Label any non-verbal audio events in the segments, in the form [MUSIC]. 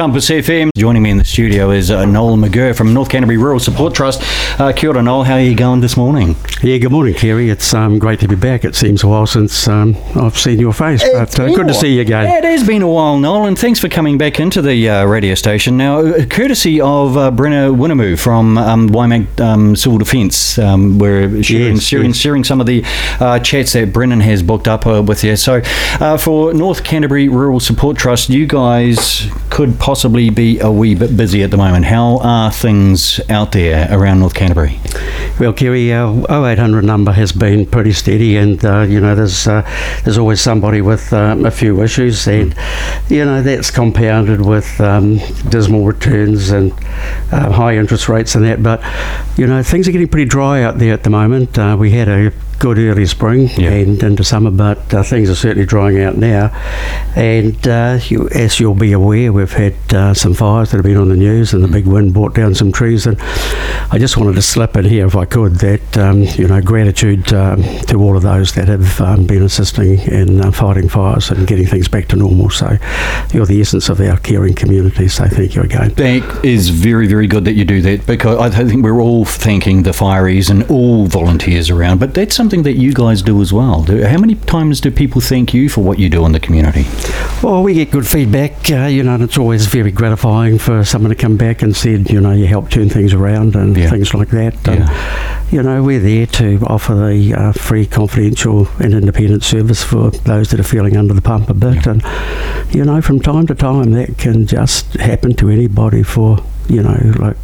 Compass FM. Joining me in the studio is uh, Noel McGirr from North Canterbury Rural Support Trust. Uh, kia ora, Noel. How are you going this morning? Yeah, good morning, Kerry. It's um, great to be back. It seems a while since um, I've seen your face, It's but uh, good to see you again. Yeah, it has been a while, Noel, and thanks for coming back into the uh, radio station. Now, uh, courtesy of uh, Brenna Winnamoo from um, Waimak um, Civil Defence, um, we're sharing, Yes, sharing, yes. sharing some of the uh, chats that Brennan has booked up uh, with you. So, uh, for North Canterbury Rural Support Trust, you guys could possibly be a wee bit busy at the moment. How are things out there around North Canterbury? Well, Kerry, our 0800 number has been pretty steady, and uh, you know, there's uh, there's always somebody with um, a few issues, and you know that's compounded with um, dismal returns and uh, high interest rates and that. But you know, things are getting pretty dry out there at the moment. Uh, we had a good early spring Yeah. and into summer, but uh, things are certainly drying out now. And uh, you, as you'll be aware, we've had uh, some fires that have been on the news, and the big wind brought down some trees. And I just wanted to slip in here, if I could, that um, you know gratitude um, to all of those that have um, been assisting in uh, fighting fires and getting things back to normal. So you're the essence of our caring community. So thank you again. That is very, very good that you do that because I think we're all thanking the fireys and all volunteers around, but that's something that you guys do as well. Do- How many times do people thank you for what you do in the community? Well, we get good feedback, uh, you know, and it's always very gratifying for someone to come back and said, you know, you helped turn things around and Yeah. things like that. And, you know, we're there to offer the uh, free, confidential, and independent service for those that are feeling under the pump a bit. And, you know, from time to time, that can just happen to anybody for, you know, like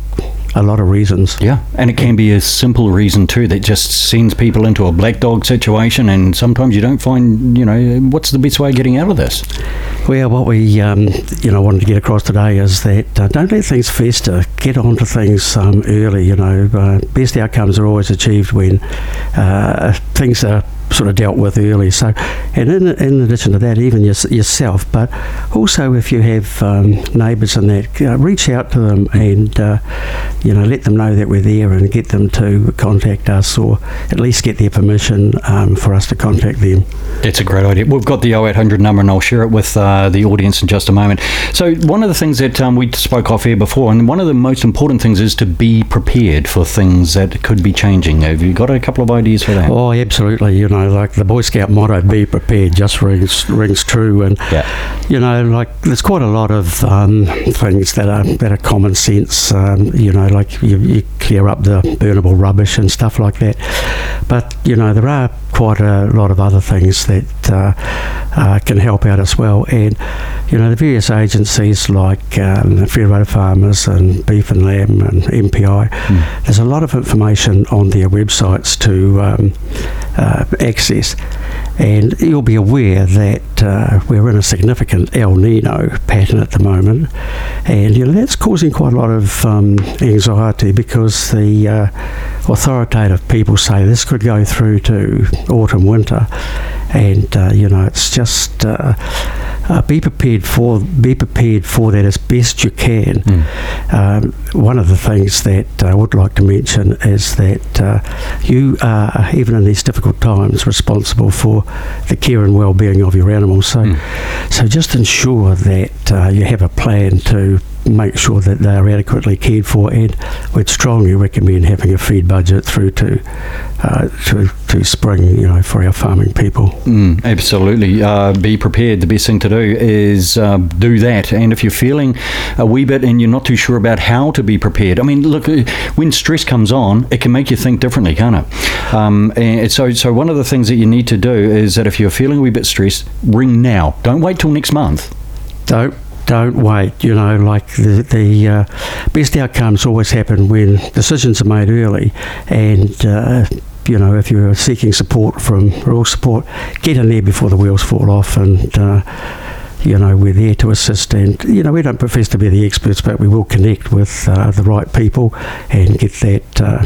a lot of reasons. Yeah, and it can be a simple reason too that just sends people into a black dog situation, and sometimes you don't find, you know, what's the best way of getting out of this? Well, what we um, you know wanted to get across today is that uh, don't let things fester. Get onto things um, early. You know, uh, best outcomes are always achieved when uh, things are sort of dealt with early. So, and in, in addition to that, even your, yourself, but also if you have um, neighbours and that, uh, reach out to them and uh, you know let them know that we're there and get them to contact us or at least get their permission um, for us to contact them. That's a great idea. We've got the 0800 number, and I'll share it with uh, the audience in just a moment. So, one of the things that um, we spoke off here before, and one of the most important things is to be prepared for things that could be changing. Have you got a couple of ideas for that? Oh, absolutely. You know, like the Boy Scout motto, be prepared, just rings, rings true. And, Yeah. you know, like there's quite a lot of um, things that are, that are common sense. Um, you know, like you, you clear up the burnable rubbish and stuff like that. But, you know, there are quite a lot of other things that uh, uh, can help out as well. And, you know, the various agencies like um, the Federated Farmers and Beef and Lamb and MPI, there's a lot of information on their websites to um, uh, access. And you'll be aware that uh, we're in a significant El Nino pattern at the moment, and you know that's causing quite a lot of um, anxiety because the uh, authoritative people say this could go through to autumn winter, and uh, you know it's just uh, be prepared for be prepared for that as best you can. Um, one of the things that I would like to mention is that uh, you are, even in these difficult times, responsible for the care and well-being of your animals. So, so just ensure that uh, you have a plan to make sure that they are adequately cared for, and we'd strongly recommend having a feed budget through to uh, to, to spring, you know, for our farming people. Mm, absolutely. Uh, be prepared. The best thing to do is uh, do that. And if you're feeling a wee bit and you're not too sure about how to be prepared, I mean, look, uh, when stress comes on, it can make you think differently, can't it? Um, and so, so one of the things that you need to do is that if you're feeling a wee bit stressed, ring now. Don't wait till next month. Don't don't wait. You know, like the the uh, best outcomes always happen when decisions are made early, and. Uh, you know, if you're seeking support from rural support, get in there before the wheels fall off, and uh, you know we're there to assist. And you know we don't profess to be the experts, but we will connect with uh, the right people and get that uh,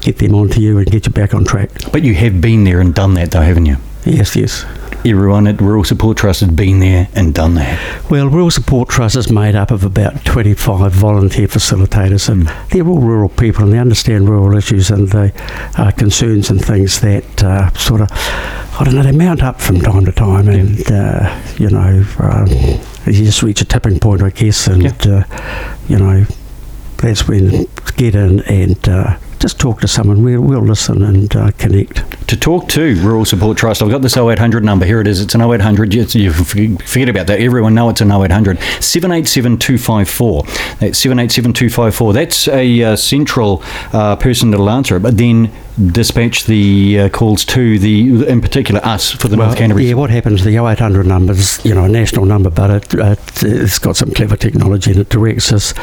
get them onto you and get you back on track. But you have been there and done that, though, haven't you? Yes, yes. Everyone at Rural Support Trust has been there and done that. Well, Rural Support Trust is made up of about 25 volunteer facilitators, and they're all rural people and they understand rural issues and the uh, concerns and things that uh, sort of I don't know, they mount up from time to time, and uh, you know, um, you just reach a tipping point, I guess, and uh, you know, that's when get in and uh, just talk to someone. We'll, we'll listen and uh, connect. To talk to Rural Support Trust, I've got this 0800 number. Here it is. It's an 0800. You, you forget about that. Everyone know it's an 0800. 787 254. That's 787 254. That's a uh, central uh, person that'll answer it, but then dispatch the uh, calls to the, in particular, us for the Well, North Canterbury. Yeah, what happens, the 0800 number's, you know, a national number, but it, it's got some clever technology and it directs us,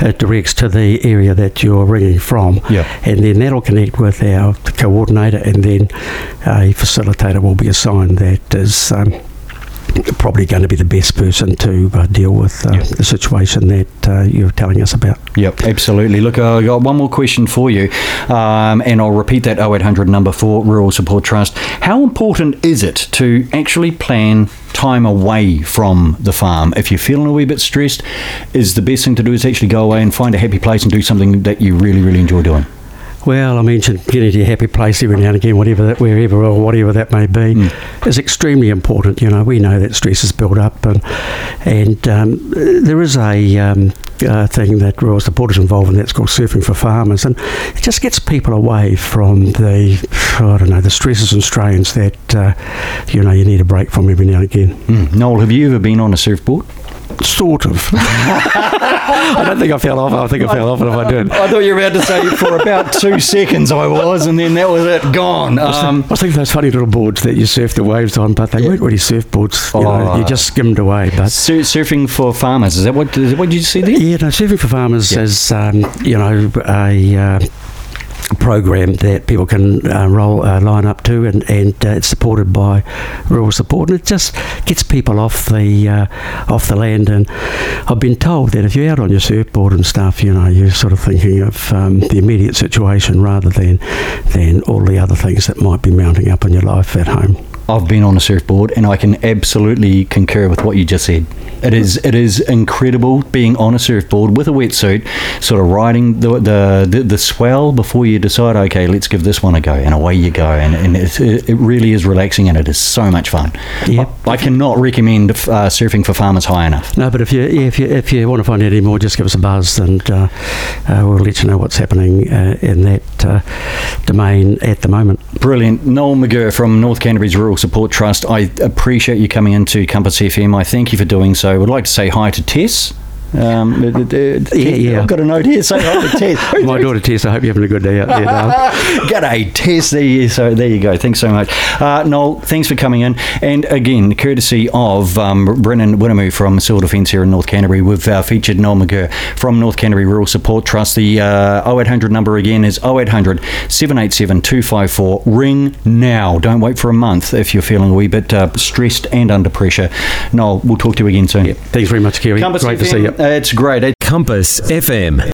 it directs to the area that you're ringing from. Yeah. And then that'll connect with our coordinator and then a facilitator will be assigned that is um, probably going to be the best person to uh, deal with uh, Yeah. the situation that uh, you're telling us about. Yep, absolutely. Look, I got one more question for you, um, and I'll repeat that 0800 number for Rural Support Trust. How important is it to actually plan time away from the farm? If you're feeling a wee bit stressed, is the best thing to do is actually go away and find a happy place and do something that you really, really enjoy doing? Well, I mentioned getting to your happy place every now and again, whatever that, wherever or whatever that may be, Mm. is extremely important. You know, we know that stress is built up, and and um, there is a um, uh, thing that Rural Support is involved in that's called Surfing for Farmers, and it just gets people away from the I don't know the stresses and strains that uh, you know you need a break from every now and again. Mm. Noel, have you ever been on a surfboard? Sort of. [LAUGHS] I don't think I fell off. I think I fell off, and if I did. I thought you were about to say for about two seconds I was, and then that was it, gone. Um, I was thinking those funny little boards that you surf the waves on, but they Yeah. weren't really surfboards. You, know, Oh. you just skimmed away. But sur- surfing for farmers, is that what, is that what did you see there? yeah, no, surfing for farmers Yeah. is um, you know a. Uh, program that people can uh, roll uh, line up to and, and uh, it's supported by rural support and it just gets people off the uh, off the land. And I've been told that if you're out on your surfboard and stuff you know you're sort of thinking of um, the immediate situation rather than than all the other things that might be mounting up in your life at home I've been on a surfboard, and I can absolutely concur with what you just said. It is it is incredible being on a surfboard with a wetsuit, sort of riding the the, the, the swell before you decide, okay, let's give this one a go, and away you go, and, and it, it really is relaxing, and it is so much fun. Yep. I, I cannot recommend uh, surfing for farmers high enough. No, but if you if you if you want to find out any more, just give us a buzz, and uh, uh, we'll let you know what's happening uh, in that uh, domain at the moment. Brilliant. Noel McGirr from North Canterbury's Rural Support Trust. I appreciate you coming into Compass FM. I thank you for doing so. I would like to say hi to Tess. Um, uh, uh, uh, yeah. I've got a note here. Say hi to Tess. My daughter Tess, I hope you're having a good day out there. G'day, [LAUGHS] Tess. There you, so there you go. Thanks so much, uh, Noel. Thanks for coming in. And again, courtesy of um, Brennan Winnamoo from Civil Defence here in North Canterbury, we've uh, featured Noel McGirr from North Canterbury Rural Support Trust. The uh, 0800 number again is 0800 787 254. Ring now. Don't wait for a month if you're feeling a wee bit uh, stressed and under pressure. Noel, we'll talk to you again soon. Thanks very much, Kerry. Great to see you. It's great. Compass FM.